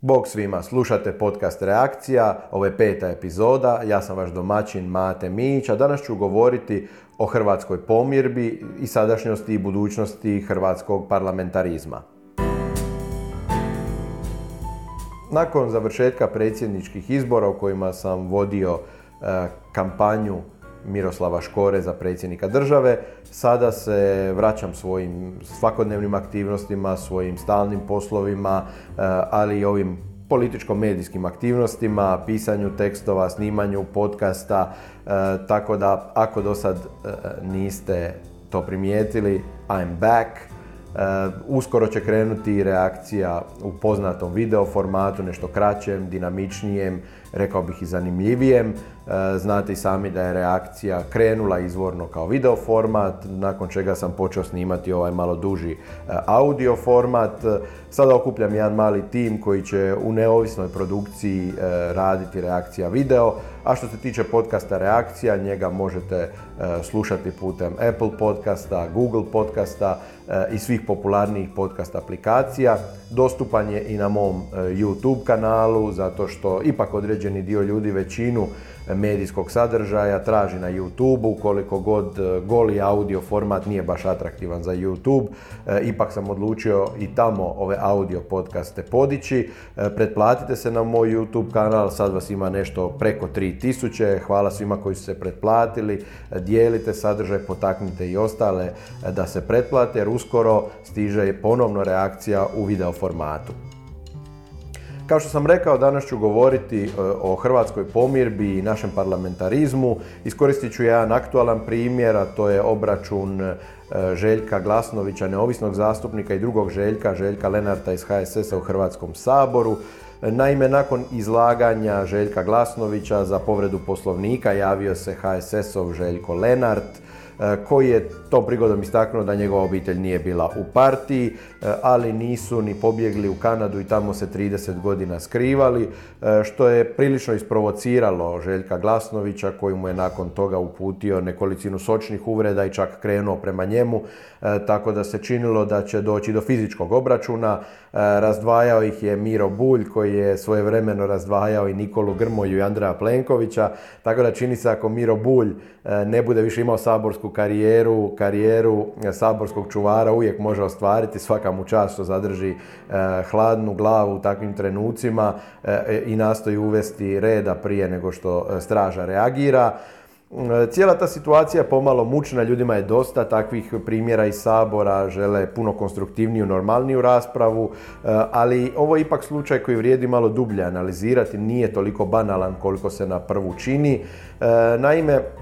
Bog svima, slušate podcast Reakcija, ovo je peta epizoda, ja sam vaš domaćin Mate Mić, a danas ću govoriti o hrvatskoj pomirbi i sadašnjosti i budućnosti hrvatskog parlamentarizma. Nakon završetka predsjedničkih izbora u kojima sam vodio e, kampanju Miroslava Škore za predsjednika države. Sada se vraćam svojim svakodnevnim aktivnostima, svojim stalnim poslovima, eh, ali i ovim političko-medijskim aktivnostima, pisanju tekstova, snimanju podcasta, eh, tako da ako do sad eh, niste to primijetili, I'm back. Uskoro će krenuti reakcija u poznatom video formatu, nešto kraćem, dinamičnijem, rekao bih i zanimljivijem. E, znate i sami da je reakcija krenula izvorno kao video format, nakon čega sam počeo snimati ovaj malo duži e, audio format. Sada okupljam jedan mali tim koji će u neovisnoj produkciji raditi reakcija video, a što se tiče podcasta reakcija, njega možete slušati putem Apple podcasta, Google podcasta i svih popularnijih podcast aplikacija. Dostupan je i na mom YouTube kanalu, zato što ipak određeni dio ljudi većinu medijskog sadržaja traži na YouTube, koliko god e, goli audio format nije baš atraktivan za YouTube, e, ipak sam odlučio i tamo ove audio podcaste podići. E, pretplatite se na moj YouTube kanal, sad vas ima nešto preko 3000, hvala svima koji su se pretplatili, dijelite sadržaj, potaknite i ostale da se pretplate jer uskoro stiže ponovno reakcija u video formatu. Kao što sam rekao, danas ću govoriti e, o hrvatskoj pomirbi i našem parlamentarizmu. Iskoristit ću jedan aktualan primjer, a to je obračun e, Željka Glasnovića, neovisnog zastupnika i drugog Željka, Željka Lenarta iz HSS-a u Hrvatskom saboru. Naime, nakon izlaganja Željka Glasnovića za povredu poslovnika javio se HSS-ov Željko Lenart koji je tom prigodom istaknuo da njegova obitelj nije bila u partiji, e, ali nisu ni pobjegli u Kanadu i tamo se 30 godina skrivali, e, što je prilično isprovociralo Željka Glasnovića koji mu je nakon toga uputio nekolicinu sočnih uvreda i čak krenuo prema njemu, tako da se činilo da će doći do fizičkog obračuna. Razdvajao ih je Miro Bulj koji je svojevremeno razdvajao i Nikolu Grmoju i Andreja Plenkovića, tako da čini se ako Miro Bulj ne bude više imao saborsku karijeru, karijeru saborskog čuvara uvijek može ostvariti, svaka mu čast što zadrži eh, hladnu glavu u takvim trenucima eh, i nastoji uvesti reda prije nego što straža reagira. Cijela ta situacija je pomalo mučna, ljudima je dosta takvih primjera iz Sabora, žele puno konstruktivniju, normalniju raspravu, ali ovo je ipak slučaj koji vrijedi malo dublje analizirati, nije toliko banalan koliko se na prvu čini. Naime, E,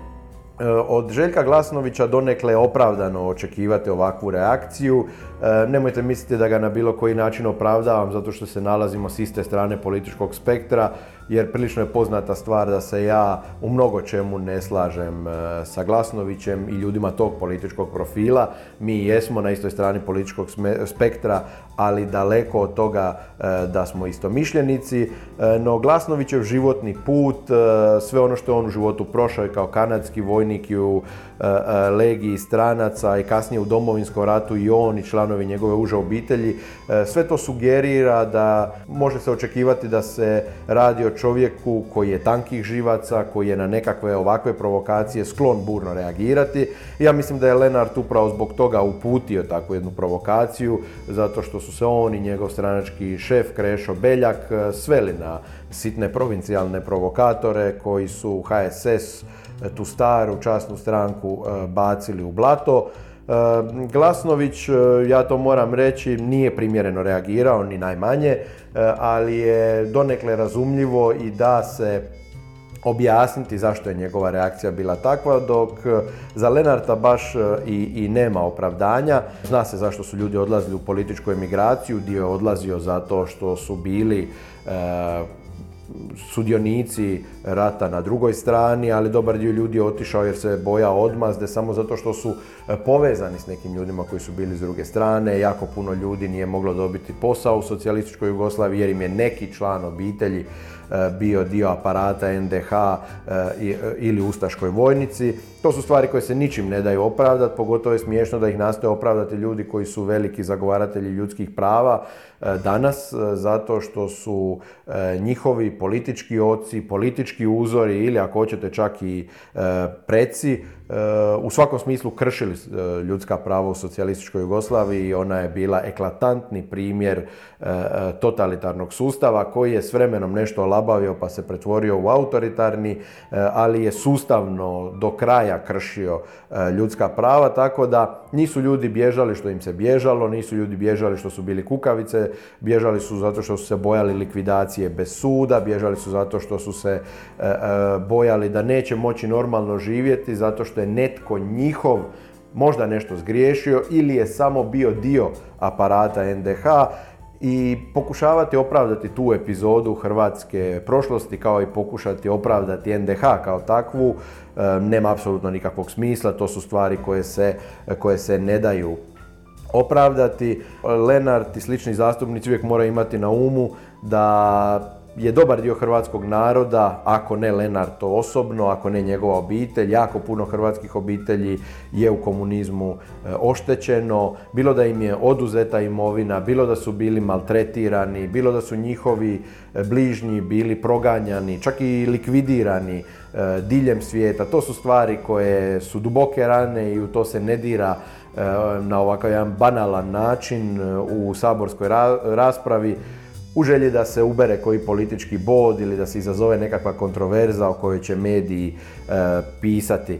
od Željka Glasnovića donekle opravdano očekivati ovakvu reakciju. E, nemojte misliti da ga na bilo koji način opravdavam zato što se nalazimo s iste strane političkog spektra jer prilično je poznata stvar da se ja u mnogo čemu ne slažem e, sa Glasnovićem i ljudima tog političkog profila. Mi jesmo na istoj strani političkog spektra, ali daleko od toga e, da smo istomišljenici. E, no Glasnovićev životni put, sve ono što je on u životu prošao i kao kanadski vojnik i u legiji stranaca i kasnije u domovinskom ratu i on i članovi njegove uže obitelji, sve to sugerira da može se očekivati da se radi o čovjeku koji je tankih živaca, koji je na nekakve ovakve provokacije sklon burno reagirati. Ja mislim da je Lenart upravo zbog toga uputio takvu jednu provokaciju, zato što su se on i njegov stranački šef Krešo Beljak sveli na sitne provincijalne provokatore koji su HSS tu staru časnu stranku eh, bacili u blato. Glasnović, ja to moram reći, nije primjereno reagirao, ni najmanje, ali je donekle razumljivo i da se objasniti zašto je njegova reakcija bila takva, dok za Lenarta baš i, i nema opravdanja. Zna se zašto su ljudi odlazili u političku emigraciju, dio je odlazio zato što su bili sudionici rata na drugoj strani, ali dobar dio ljudi je otišao jer se boja odmazde samo zato što su e, povezani s nekim ljudima koji su bili s druge strane. Jako puno ljudi nije moglo dobiti posao u socijalističkoj Jugoslaviji jer im je neki član obitelji e, bio dio aparata NDH e, ili Ustaškoj vojnici. To su stvari koje se ničim ne daju opravdati, pogotovo je smiješno da ih nastoje opravdati ljudi koji su veliki zagovaratelji ljudskih prava danas, zato što su njihovi politički oci, politički uzori ili ako hoćete čak i preci u svakom smislu kršili ljudska prava u socijalističkoj Jugoslaviji ona je bila eklatantni primjer totalitarnog sustava koji je s vremenom nešto olabavio pa se pretvorio u autoritarni, ali je sustavno do kraja kršio ljudska prava, tako da nisu ljudi bježali što im se bježalo, nisu ljudi bježali što su bili kukavice, bježali su zato što su se bojali likvidacije bez suda, bježali su zato što su se e, e, bojali da neće moći normalno živjeti, zato što je netko njihov možda nešto zgriješio ili je samo bio dio aparata NDH i pokušavati opravdati tu epizodu hrvatske prošlosti kao i pokušati opravdati NDH kao takvu e, nema apsolutno nikakvog smisla, to su stvari koje se, koje se ne daju opravdati. Lenart i slični zastupnici uvijek moraju imati na umu da je dobar dio hrvatskog naroda, ako ne Lenart to osobno, ako ne njegova obitelj, jako puno hrvatskih obitelji je u komunizmu e, oštećeno, bilo da im je oduzeta imovina, bilo da su bili maltretirani, bilo da su njihovi e, bližnji bili proganjani, čak i likvidirani e, diljem svijeta. To su stvari koje su duboke rane i u to se ne dira na ovakav jedan banalan način u saborskoj raspravi u želji da se ubere koji politički bod ili da se izazove nekakva kontroverza o kojoj će mediji e, pisati. E,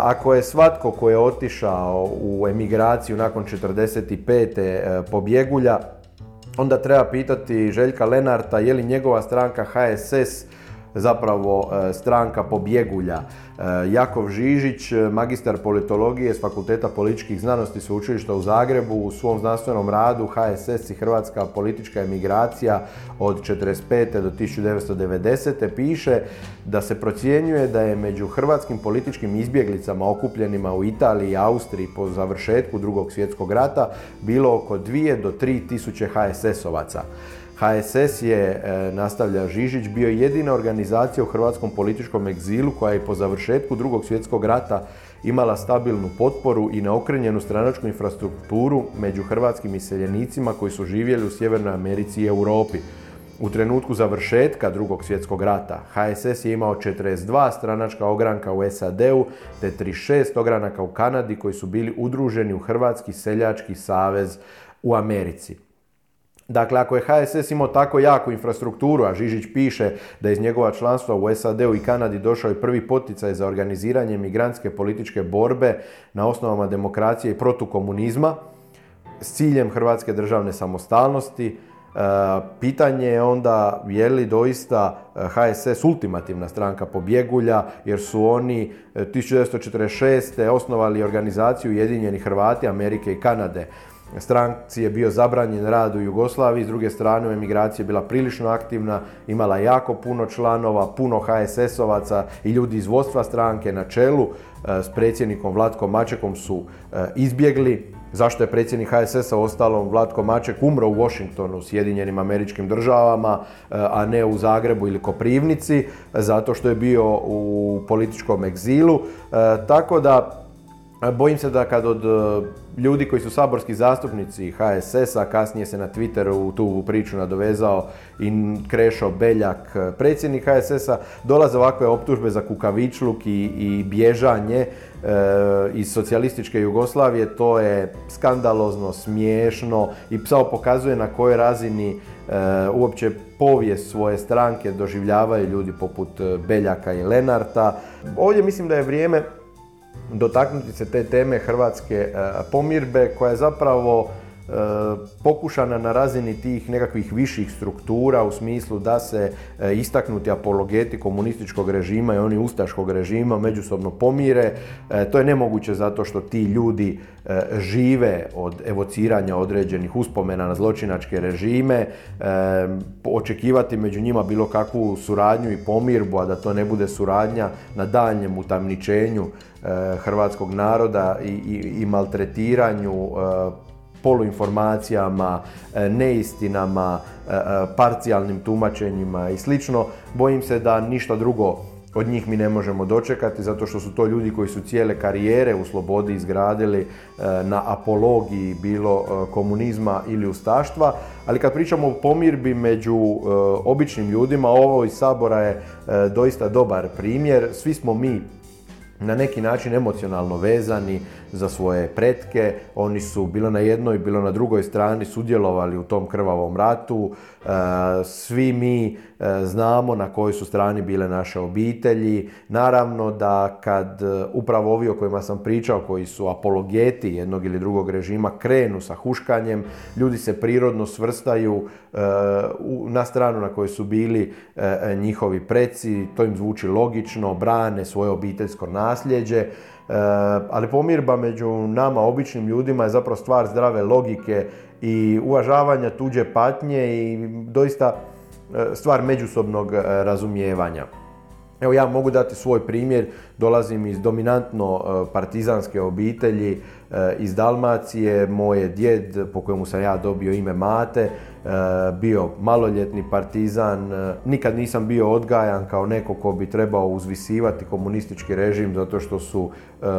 ako je svatko ko je otišao u emigraciju nakon 45. E, pobjegulja, onda treba pitati Željka Lenarta je li njegova stranka HSS zapravo e, stranka pobjegulja. E, Jakov Žižić, magistar politologije s Fakulteta političkih znanosti Sveučilišta u Zagrebu u svom znanstvenom radu HSS i Hrvatska politička emigracija od 1945. do 1990. piše da se procjenjuje da je među hrvatskim političkim izbjeglicama okupljenima u Italiji i Austriji po završetku drugog svjetskog rata bilo oko 2 do 3 tisuće HSS-ovaca. HSS je, e, nastavlja Žižić, bio jedina organizacija u hrvatskom političkom egzilu koja je po završetku drugog svjetskog rata imala stabilnu potporu i neokrenjenu stranačku infrastrukturu među hrvatskim iseljenicima koji su živjeli u Sjevernoj Americi i Europi. U trenutku završetka drugog svjetskog rata HSS je imao 42 stranačka ogranka u SAD-u te 36 ogranaka u Kanadi koji su bili udruženi u Hrvatski seljački savez u Americi. Dakle, ako je HSS imao tako jaku infrastrukturu, a Žižić piše da iz njegova članstva u SAD-u i Kanadi došao i prvi poticaj za organiziranje migrantske političke borbe na osnovama demokracije i protukomunizma s ciljem Hrvatske državne samostalnosti, e, pitanje je onda je li doista HSS ultimativna stranka pobjegulja jer su oni 1946. E, osnovali organizaciju Ujedinjeni Hrvati Amerike i Kanade stranci je bio zabranjen rad u Jugoslaviji, s druge strane u emigraciji je bila prilično aktivna, imala jako puno članova, puno HSS-ovaca i ljudi iz vodstva stranke na čelu e, s predsjednikom Vlatkom Mačekom su e, izbjegli. Zašto je predsjednik HSS-a ostalom Vlatko Maček umro u Washingtonu, Sjedinjenim američkim državama, e, a ne u Zagrebu ili Koprivnici, zato što je bio u političkom egzilu. Tako da Bojim se da kad od e, ljudi koji su saborski zastupnici HSS-a, kasnije se na Twitteru tu priču nadovezao i Krešo Beljak, e, predsjednik HSS-a, dolaze ovakve optužbe za kukavičluk i, bježanje e, iz socijalističke Jugoslavije, to je skandalozno, smiješno i samo pokazuje na kojoj razini uopće povijest svoje stranke doživljavaju ljudi poput Beljaka i Lenarta. Ovdje mislim da je vrijeme dotaknuti se te teme hrvatske e, pomirbe koja je zapravo e, pokušana na razini tih nekakvih viših struktura u smislu da se e, istaknuti apologeti komunističkog režima i oni ustaškog režima međusobno pomire. To je nemoguće zato što ti ljudi žive od evociranja određenih uspomena na zločinačke režime, očekivati među njima bilo kakvu suradnju i pomirbu, a da to ne bude suradnja na daljnjem utamničenju hrvatskog naroda i, i, i maltretiranju eh, poluinformacijama, eh, neistinama, parcijalnim tumačenjima i slično, bojim se da ništa drugo od njih mi ne možemo dočekati zato što su to ljudi koji su cijele karijere u slobodi izgradili e, na apologiji bilo e, komunizma ili ustaštva, ali kad pričamo o pomirbi među e, običnim ljudima, ovo iz Sabora je doista dobar primjer. Svi smo mi na neki način emocionalno vezani za svoje pretke. Oni su bilo na jednoj, bilo na drugoj strani sudjelovali u tom krvavom ratu. E, svi mi e, znamo na kojoj su strani bile naše obitelji. Naravno da kad e, upravo ovi o kojima sam pričao, koji su apologeti jednog ili drugog režima, krenu sa huškanjem, ljudi se prirodno svrstaju na stranu na kojoj su bili njihovi preci, to im zvuči logično, brane svoje obiteljsko nasljeđe. E, ali pomirba među nama, običnim ljudima, je zapravo stvar zdrave logike i uvažavanja tuđe patnje i doista e, stvar međusobnog e, razumijevanja. Evo ja mogu dati svoj primjer, dolazim iz dominantno partizanske obitelji iz Dalmacije, moj je djed po kojemu sam ja dobio ime Mate, bio maloljetni partizan, nikad nisam bio odgajan kao neko ko bi trebao uzvisivati komunistički režim zato što su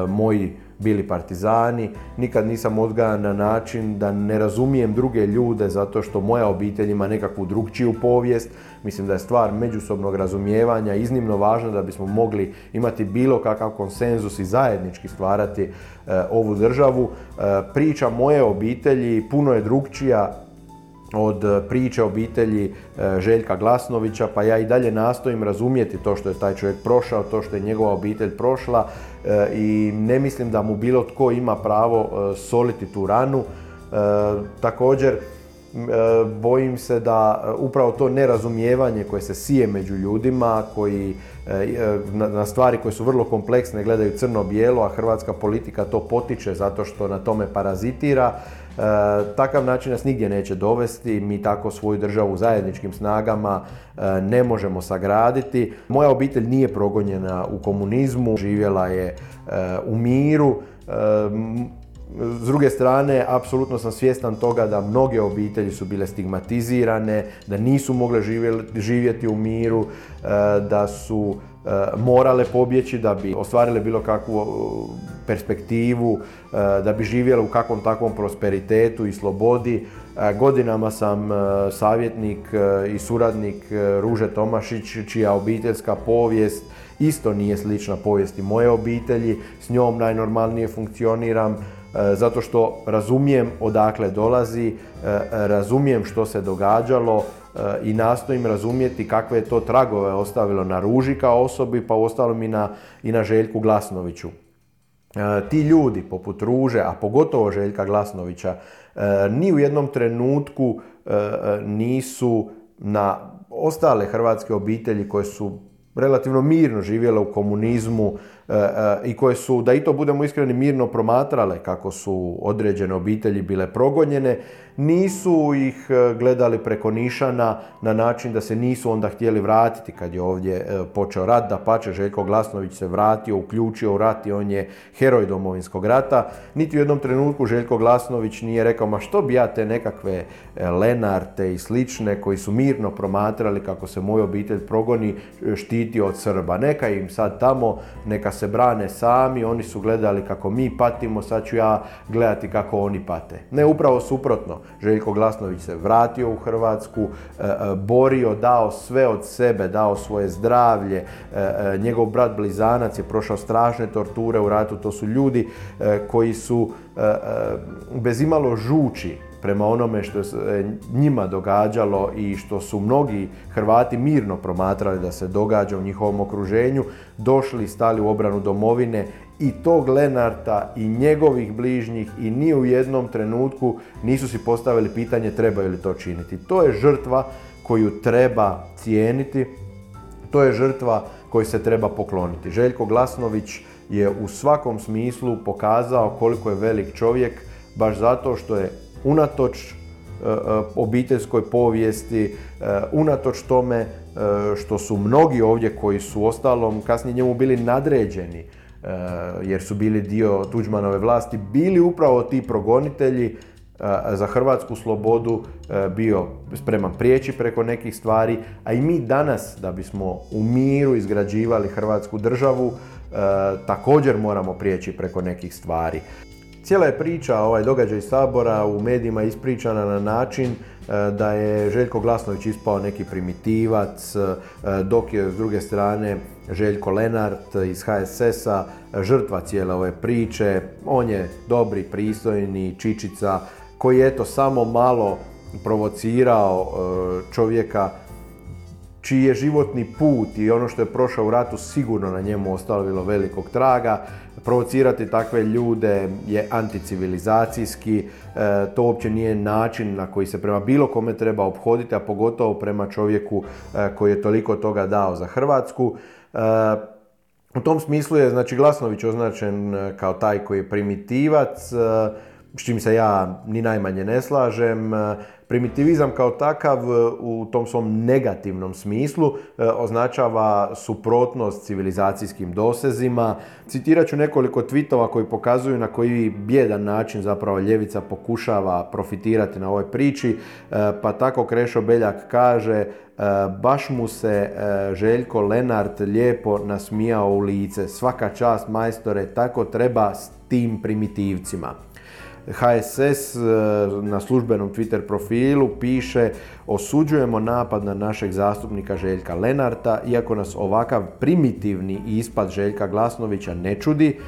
moji bili partizani, nikad nisam odgajan na način da ne razumijem druge ljude zato što moja obitelj ima nekakvu drugčiju povijest. Mislim da je stvar međusobnog razumijevanja iznimno važna da bismo mogli imati bilo kakav konsenzus i zajednički stvarati ovu državu. priča moje obitelji puno je drugčija od e, priče obitelji e, Željka Glasnovića, pa ja i dalje nastojim razumjeti to što je taj čovjek prošao, to što je njegova obitelj prošla e, i ne mislim da mu bilo tko ima pravo soliti tu ranu. Također, bojim se da upravo to nerazumijevanje koje se sije među ljudima, koji na stvari koje su vrlo kompleksne gledaju crno-bijelo, a hrvatska politika to potiče zato što na tome parazitira, E, takav način nas nigdje neće dovesti, mi tako svoju državu zajedničkim snagama e, ne možemo sagraditi. Moja obitelj nije progonjena u komunizmu, živjela je e, u miru. S druge strane, apsolutno sam svjestan toga da mnoge obitelji su bile stigmatizirane, da nisu mogle živjeti u miru, da su morale pobjeći da bi ostvarile bilo kakvu perspektivu, e, da bi živjela u kakvom takvom prosperitetu i slobodi. E, godinama sam e, savjetnik i suradnik Ruže Tomašić, čija obiteljska povijest isto nije slična povijesti moje obitelji. S njom najnormalnije funkcioniram zato što razumijem odakle dolazi, razumijem što se događalo i nastojim razumjeti kakve je to tragove ostavilo na Ruži kao osobi, pa uostalom i na, i na Željku Glasnoviću. E, ti ljudi poput Ruže, a pogotovo Željka Glasnovića, e, ni u jednom trenutku e, nisu na ostale hrvatske obitelji koje su relativno mirno živjele u komunizmu i koje su, da i to budemo iskreni, mirno promatrale kako su određene obitelji bile progonjene, nisu ih e, gledali preko nišana na način da se nisu onda htjeli vratiti kad je ovdje e, počeo rat, da pače Željko Glasnović se vratio, uključio u rat i on je heroj domovinskog rata. Niti u jednom trenutku Željko Glasnović nije rekao ma što bi ja te nekakve e, Lenarte i slične koji su mirno promatrali kako se moj obitelj progoni štiti od Srba. Neka im sad tamo, neka se brane sami, oni su gledali kako mi patimo, sad ću ja gledati kako oni pate. Ne, upravo suprotno. Željko Glasnović se vratio u Hrvatsku, e, e, borio, dao sve od sebe, dao svoje zdravlje. E, njegov brat Blizanac je prošao strašne torture u ratu. To su ljudi koji su bez imalo žuči prema onome što se njima događalo i što su mnogi Hrvati mirno promatrali da se događa u njihovom okruženju, došli, stali u obranu domovine i tog Lenarta i njegovih bližnjih i ni u jednom trenutku nisu si postavili pitanje trebaju li to činiti. To je žrtva koju treba cijeniti, to je žrtva koju se treba pokloniti. Željko Glasnović je u svakom smislu pokazao koliko je velik čovjek baš zato što je unatoč e, e, obiteljskoj povijesti, e, unatoč tome što su mnogi ovdje koji su ostalom kasnije njemu bili nadređeni, jer su bili dio Tuđmanove vlasti, bili upravo ti progonitelji, za hrvatsku slobodu bio spreman prijeći preko nekih stvari, a i mi danas da bismo u miru izgrađivali hrvatsku državu također moramo prijeći preko nekih stvari. Cijela je priča, ovaj događaj Sabora u medijima ispričana na način e, da je Željko Glasnović ispao neki primitivac, e, dok je s druge strane Željko Lenart iz HSS-a žrtva cijele ove priče. On je dobri, pristojni, čičica koji je eto samo malo provocirao e, čovjeka čiji je životni put i ono što je prošao u ratu sigurno na njemu ostavilo velikog traga. Provocirati takve ljude je anticivilizacijski, e, to uopće nije način na koji se prema bilo kome treba obhoditi, a pogotovo prema čovjeku e, koji je toliko toga dao za Hrvatsku. E, u tom smislu je znači Glasnović označen kao taj koji je primitivac, s čim se ja ni najmanje ne slažem. Primitivizam kao takav e, u tom svom negativnom smislu e, označava suprotnost civilizacijskim dosezima. Citirat ću nekoliko tvitova koji pokazuju na koji bjedan način zapravo ljevica pokušava profitirati na ovoj priči. E, pa tako Krešo Beljak kaže baš mu se Željko Lenart lijepo nasmijao u lice. Svaka čast majstore, tako treba s tim primitivcima. HSS e, na službenom Twitter profilu piše osuđujemo napad na našeg zastupnika Željka Lenarta, iako nas ovakav primitivni ispad Željka Glasnovića ne čudi,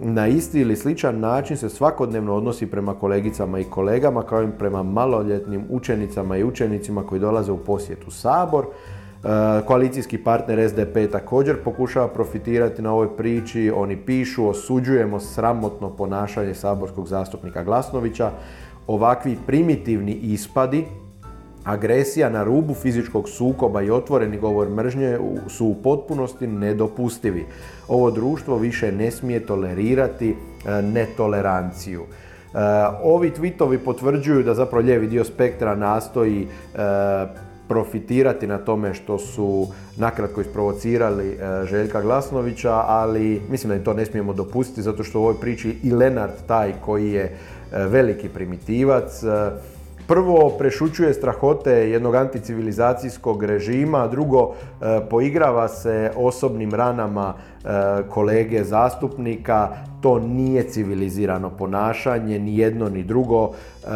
na isti ili sličan način se svakodnevno odnosi prema kolegicama i kolegama kao i prema maloljetnim učenicama i učenicima koji dolaze u posjetu Sabor. E, koalicijski partner SDP također pokušava profitirati na ovoj priči. Oni pišu, osuđujemo sramotno ponašanje saborskog zastupnika Glasnovića. Ovakvi primitivni ispadi, agresija na rubu fizičkog sukoba i otvoreni govor mržnje su u potpunosti nedopustivi. Ovo društvo više ne smije tolerirati e, netoleranciju. E, ovi tvitovi potvrđuju da zapravo lijevi dio spektra nastoji profitirati na tome što su nakratko isprovocirali e, Željka Glasnovića, ali mislim da im to ne smijemo dopustiti zato što u ovoj priči i Lenart taj koji je e, veliki primitivac. E, prvo prešućuje strahote jednog anticivilizacijskog režima, drugo poigrava se osobnim ranama kolege zastupnika, to nije civilizirano ponašanje, ni jedno ni drugo, e,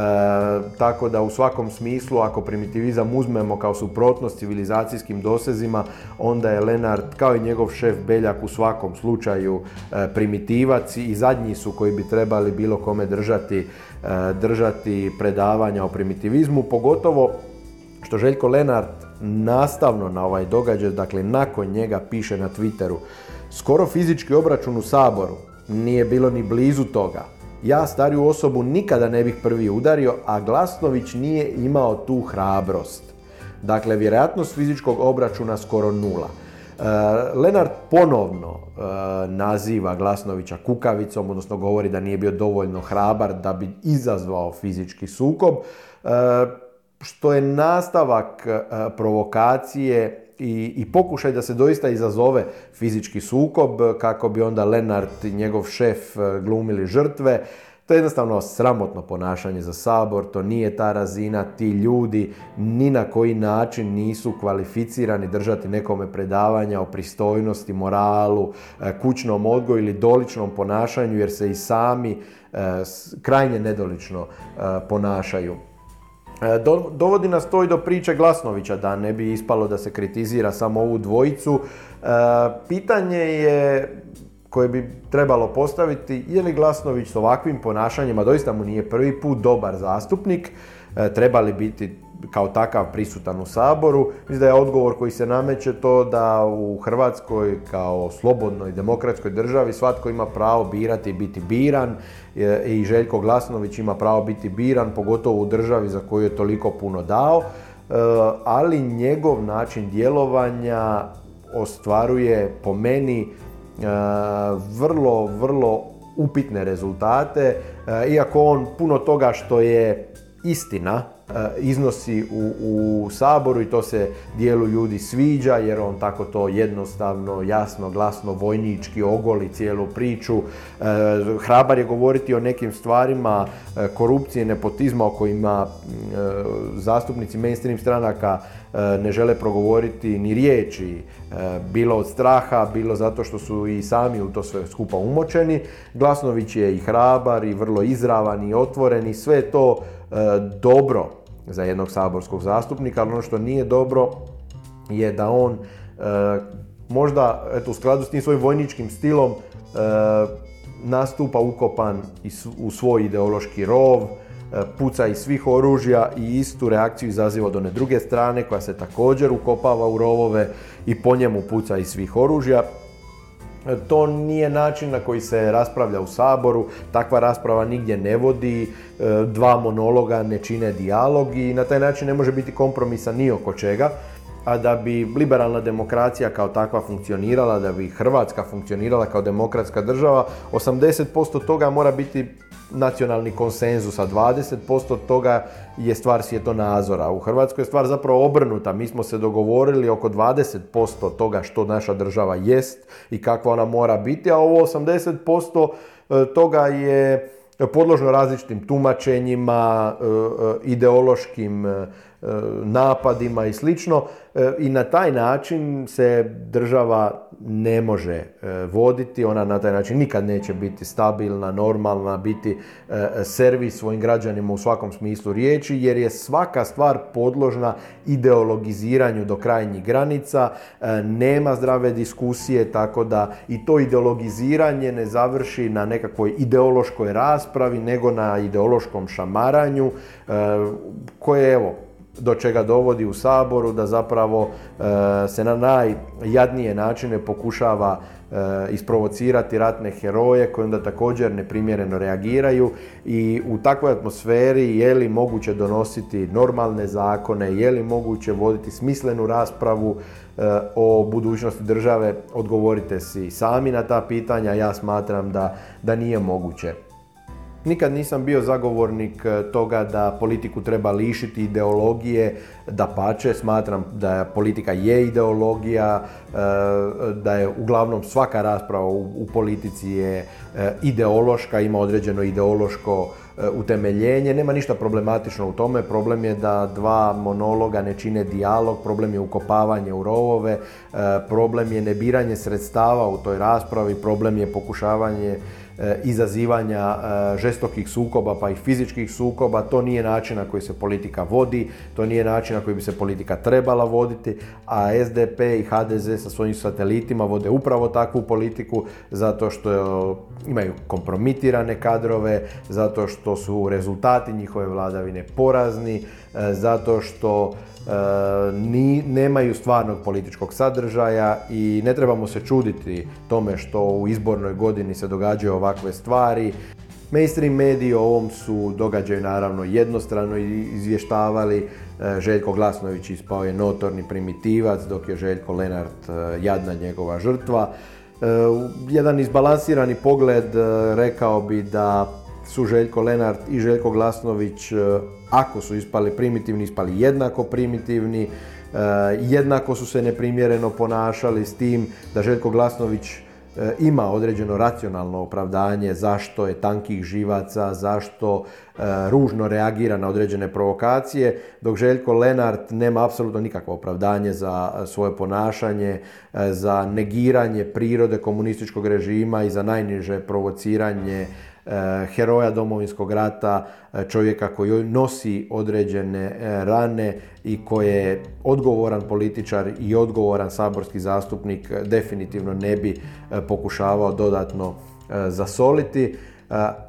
tako da u svakom smislu ako primitivizam uzmemo kao suprotnost civilizacijskim dosezima, onda je Lenart kao i njegov šef Beljak u svakom slučaju e, primitivac i zadnji su koji bi trebali bilo kome držati, e, držati predavanja o primitivizmu, pogotovo što Željko Lenart nastavno na ovaj događaj, dakle nakon njega piše na Twitteru, skoro fizički obračun u Saboru, nije bilo ni blizu toga. Ja stariju osobu nikada ne bih prvi udario, a Glasnović nije imao tu hrabrost. Dakle, vjerojatnost fizičkog obračuna skoro nula. E, Lenart ponovno e, naziva Glasnovića kukavicom, odnosno govori da nije bio dovoljno hrabar da bi izazvao fizički sukob, e, što je nastavak provokacije i, i pokušaj da se doista izazove fizički sukob kako bi onda Lenart i njegov šef e, glumili žrtve. To je jednostavno sramotno ponašanje za sabor, to nije ta razina, ti ljudi ni na koji način nisu kvalificirani držati nekome predavanja o pristojnosti, moralu, e, kućnom odgoju ili doličnom ponašanju jer se i sami krajnje nedolično ponašaju. E, dovodi nas to i do priče Glasnovića, da ne bi ispalo da se kritizira samo ovu dvojicu. E, pitanje je koje bi trebalo postaviti, je li Glasnović s ovakvim ponašanjima, doista mu nije prvi put dobar zastupnik, e, trebali biti kao takav prisutan u Saboru. Mislim da je odgovor koji se nameće to da u Hrvatskoj kao slobodnoj demokratskoj državi svatko ima pravo birati i biti biran i Željko Glasnović ima pravo biti biran, pogotovo u državi za koju je toliko puno dao, e, ali njegov način djelovanja ostvaruje po meni e, vrlo, vrlo upitne rezultate, e, iako on puno toga što je istina, iznosi u, u Saboru i to se dijelu ljudi sviđa jer on tako to jednostavno, jasno, glasno, vojnički ogoli cijelu priču. E, hrabar je govoriti o nekim stvarima korupcije, nepotizma o kojima zastupnici mainstream stranaka ne žele progovoriti ni riječi, bilo od straha, bilo zato što su i sami u to sve skupa umočeni. Glasnović je i hrabar i vrlo izravan i otvoren i sve to dobro za jednog saborskog zastupnika, ali ono što nije dobro je da on e, možda eto, u skladu s tim svojim vojničkim stilom e, nastupa ukopan u svoj ideološki rov, e, puca iz svih oružja i istu reakciju izaziva od one druge strane koja se također ukopava u rovove i po njemu puca iz svih oružja. To nije način na koji se raspravlja u Saboru, takva rasprava nigdje ne vodi, e, dva monologa ne čine dijalog i na taj način ne može biti kompromisa ni oko čega. A da bi liberalna demokracija kao takva funkcionirala, da bi Hrvatska funkcionirala kao demokratska država, 80% toga mora biti nacionalni konsenzus, a 20% toga je stvar svjetonazora. U Hrvatskoj je stvar zapravo obrnuta. Mi smo se dogovorili oko 20% toga što naša država jest i kakva ona mora biti, a ovo 80% e, toga je podložno različitim tumačenjima, e, e, ideološkim napadima i slično i na taj način se država ne može e, voditi, ona na taj način nikad neće biti stabilna, normalna, biti e, servis svojim građanima u svakom smislu riječi, jer je svaka stvar podložna ideologiziranju do krajnjih granica, e, nema zdrave diskusije, tako da i to ideologiziranje ne završi na nekakvoj ideološkoj raspravi, nego na ideološkom šamaranju, koje, evo, do čega dovodi u Saboru, da zapravo e, se na najjadnije načine pokušava e, isprovocirati ratne heroje koji onda također neprimjereno reagiraju i u takvoj atmosferi je li moguće donositi normalne zakone, je li moguće voditi smislenu raspravu e, o budućnosti države, odgovorite si sami na ta pitanja, ja smatram da, da nije moguće. Nikad nisam bio zagovornik e, toga da politiku treba lišiti ideologije, da pače, smatram da politika je ideologija, e, da je uglavnom svaka rasprava u politici je e, ideološka, ima određeno ideološko utemeljenje, nema ništa problematično u tome, problem je da dva monologa ne čine dijalog, problem je ukopavanje u rovove, problem je nebiranje sredstava u toj raspravi, problem je pokušavanje izazivanja e, žestokih sukoba pa i fizičkih sukoba. To nije način na koji se politika vodi, to nije način na koji bi se politika trebala voditi, a SDP i HDZ sa svojim satelitima vode upravo takvu politiku zato što imaju kompromitirane kadrove, zato što su rezultati njihove vladavine porazni, zato što ni, nemaju stvarnog političkog sadržaja i ne trebamo se čuditi tome što u izbornoj godini se događaju ovakve stvari. Mainstream mediji o ovom su događaju naravno jednostrano izvještavali. E, Željko Glasnović ispao je notorni primitivac, dok je Željko Lenart e, jadna njegova žrtva. E, jedan izbalansirani pogled rekao bi da su Željko Lenart i Željko Glasnović, e, ako su ispali primitivni, ispali jednako primitivni, e, jednako su se neprimjereno ponašali s tim da Željko Glasnović e, ima određeno racionalno opravdanje zašto je tankih živaca, zašto ružno reagira na određene provokacije, dok Željko Lenart nema apsolutno nikakvo opravdanje za svoje ponašanje, za negiranje prirode komunističkog režima i za najniže provociranje heroja domovinskog rata, eh, čovjeka koji nosi određene eh, rane i koji je odgovoran političar i odgovoran saborski zastupnik definitivno ne bi pokušavao dodatno zasoliti.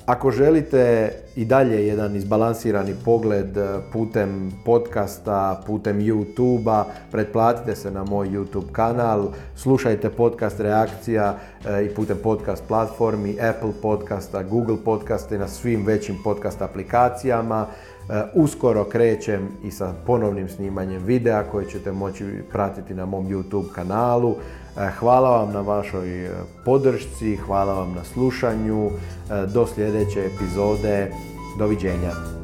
Ako želite i dalje jedan izbalansirani pogled putem podcasta, putem YouTube-a, pretplatite se na moj YouTube kanal, slušajte podcast Reakcija i putem podcast platformi, Apple podcasta, Google podcasta i na svim većim podcast aplikacijama. Uskoro krećem i sa ponovnim snimanjem videa koje ćete moći pratiti na mom YouTube kanalu. E, hvala vam na vašoj e, podršci, hvala vam na slušanju. E, do sljedeće epizode. Doviđenja.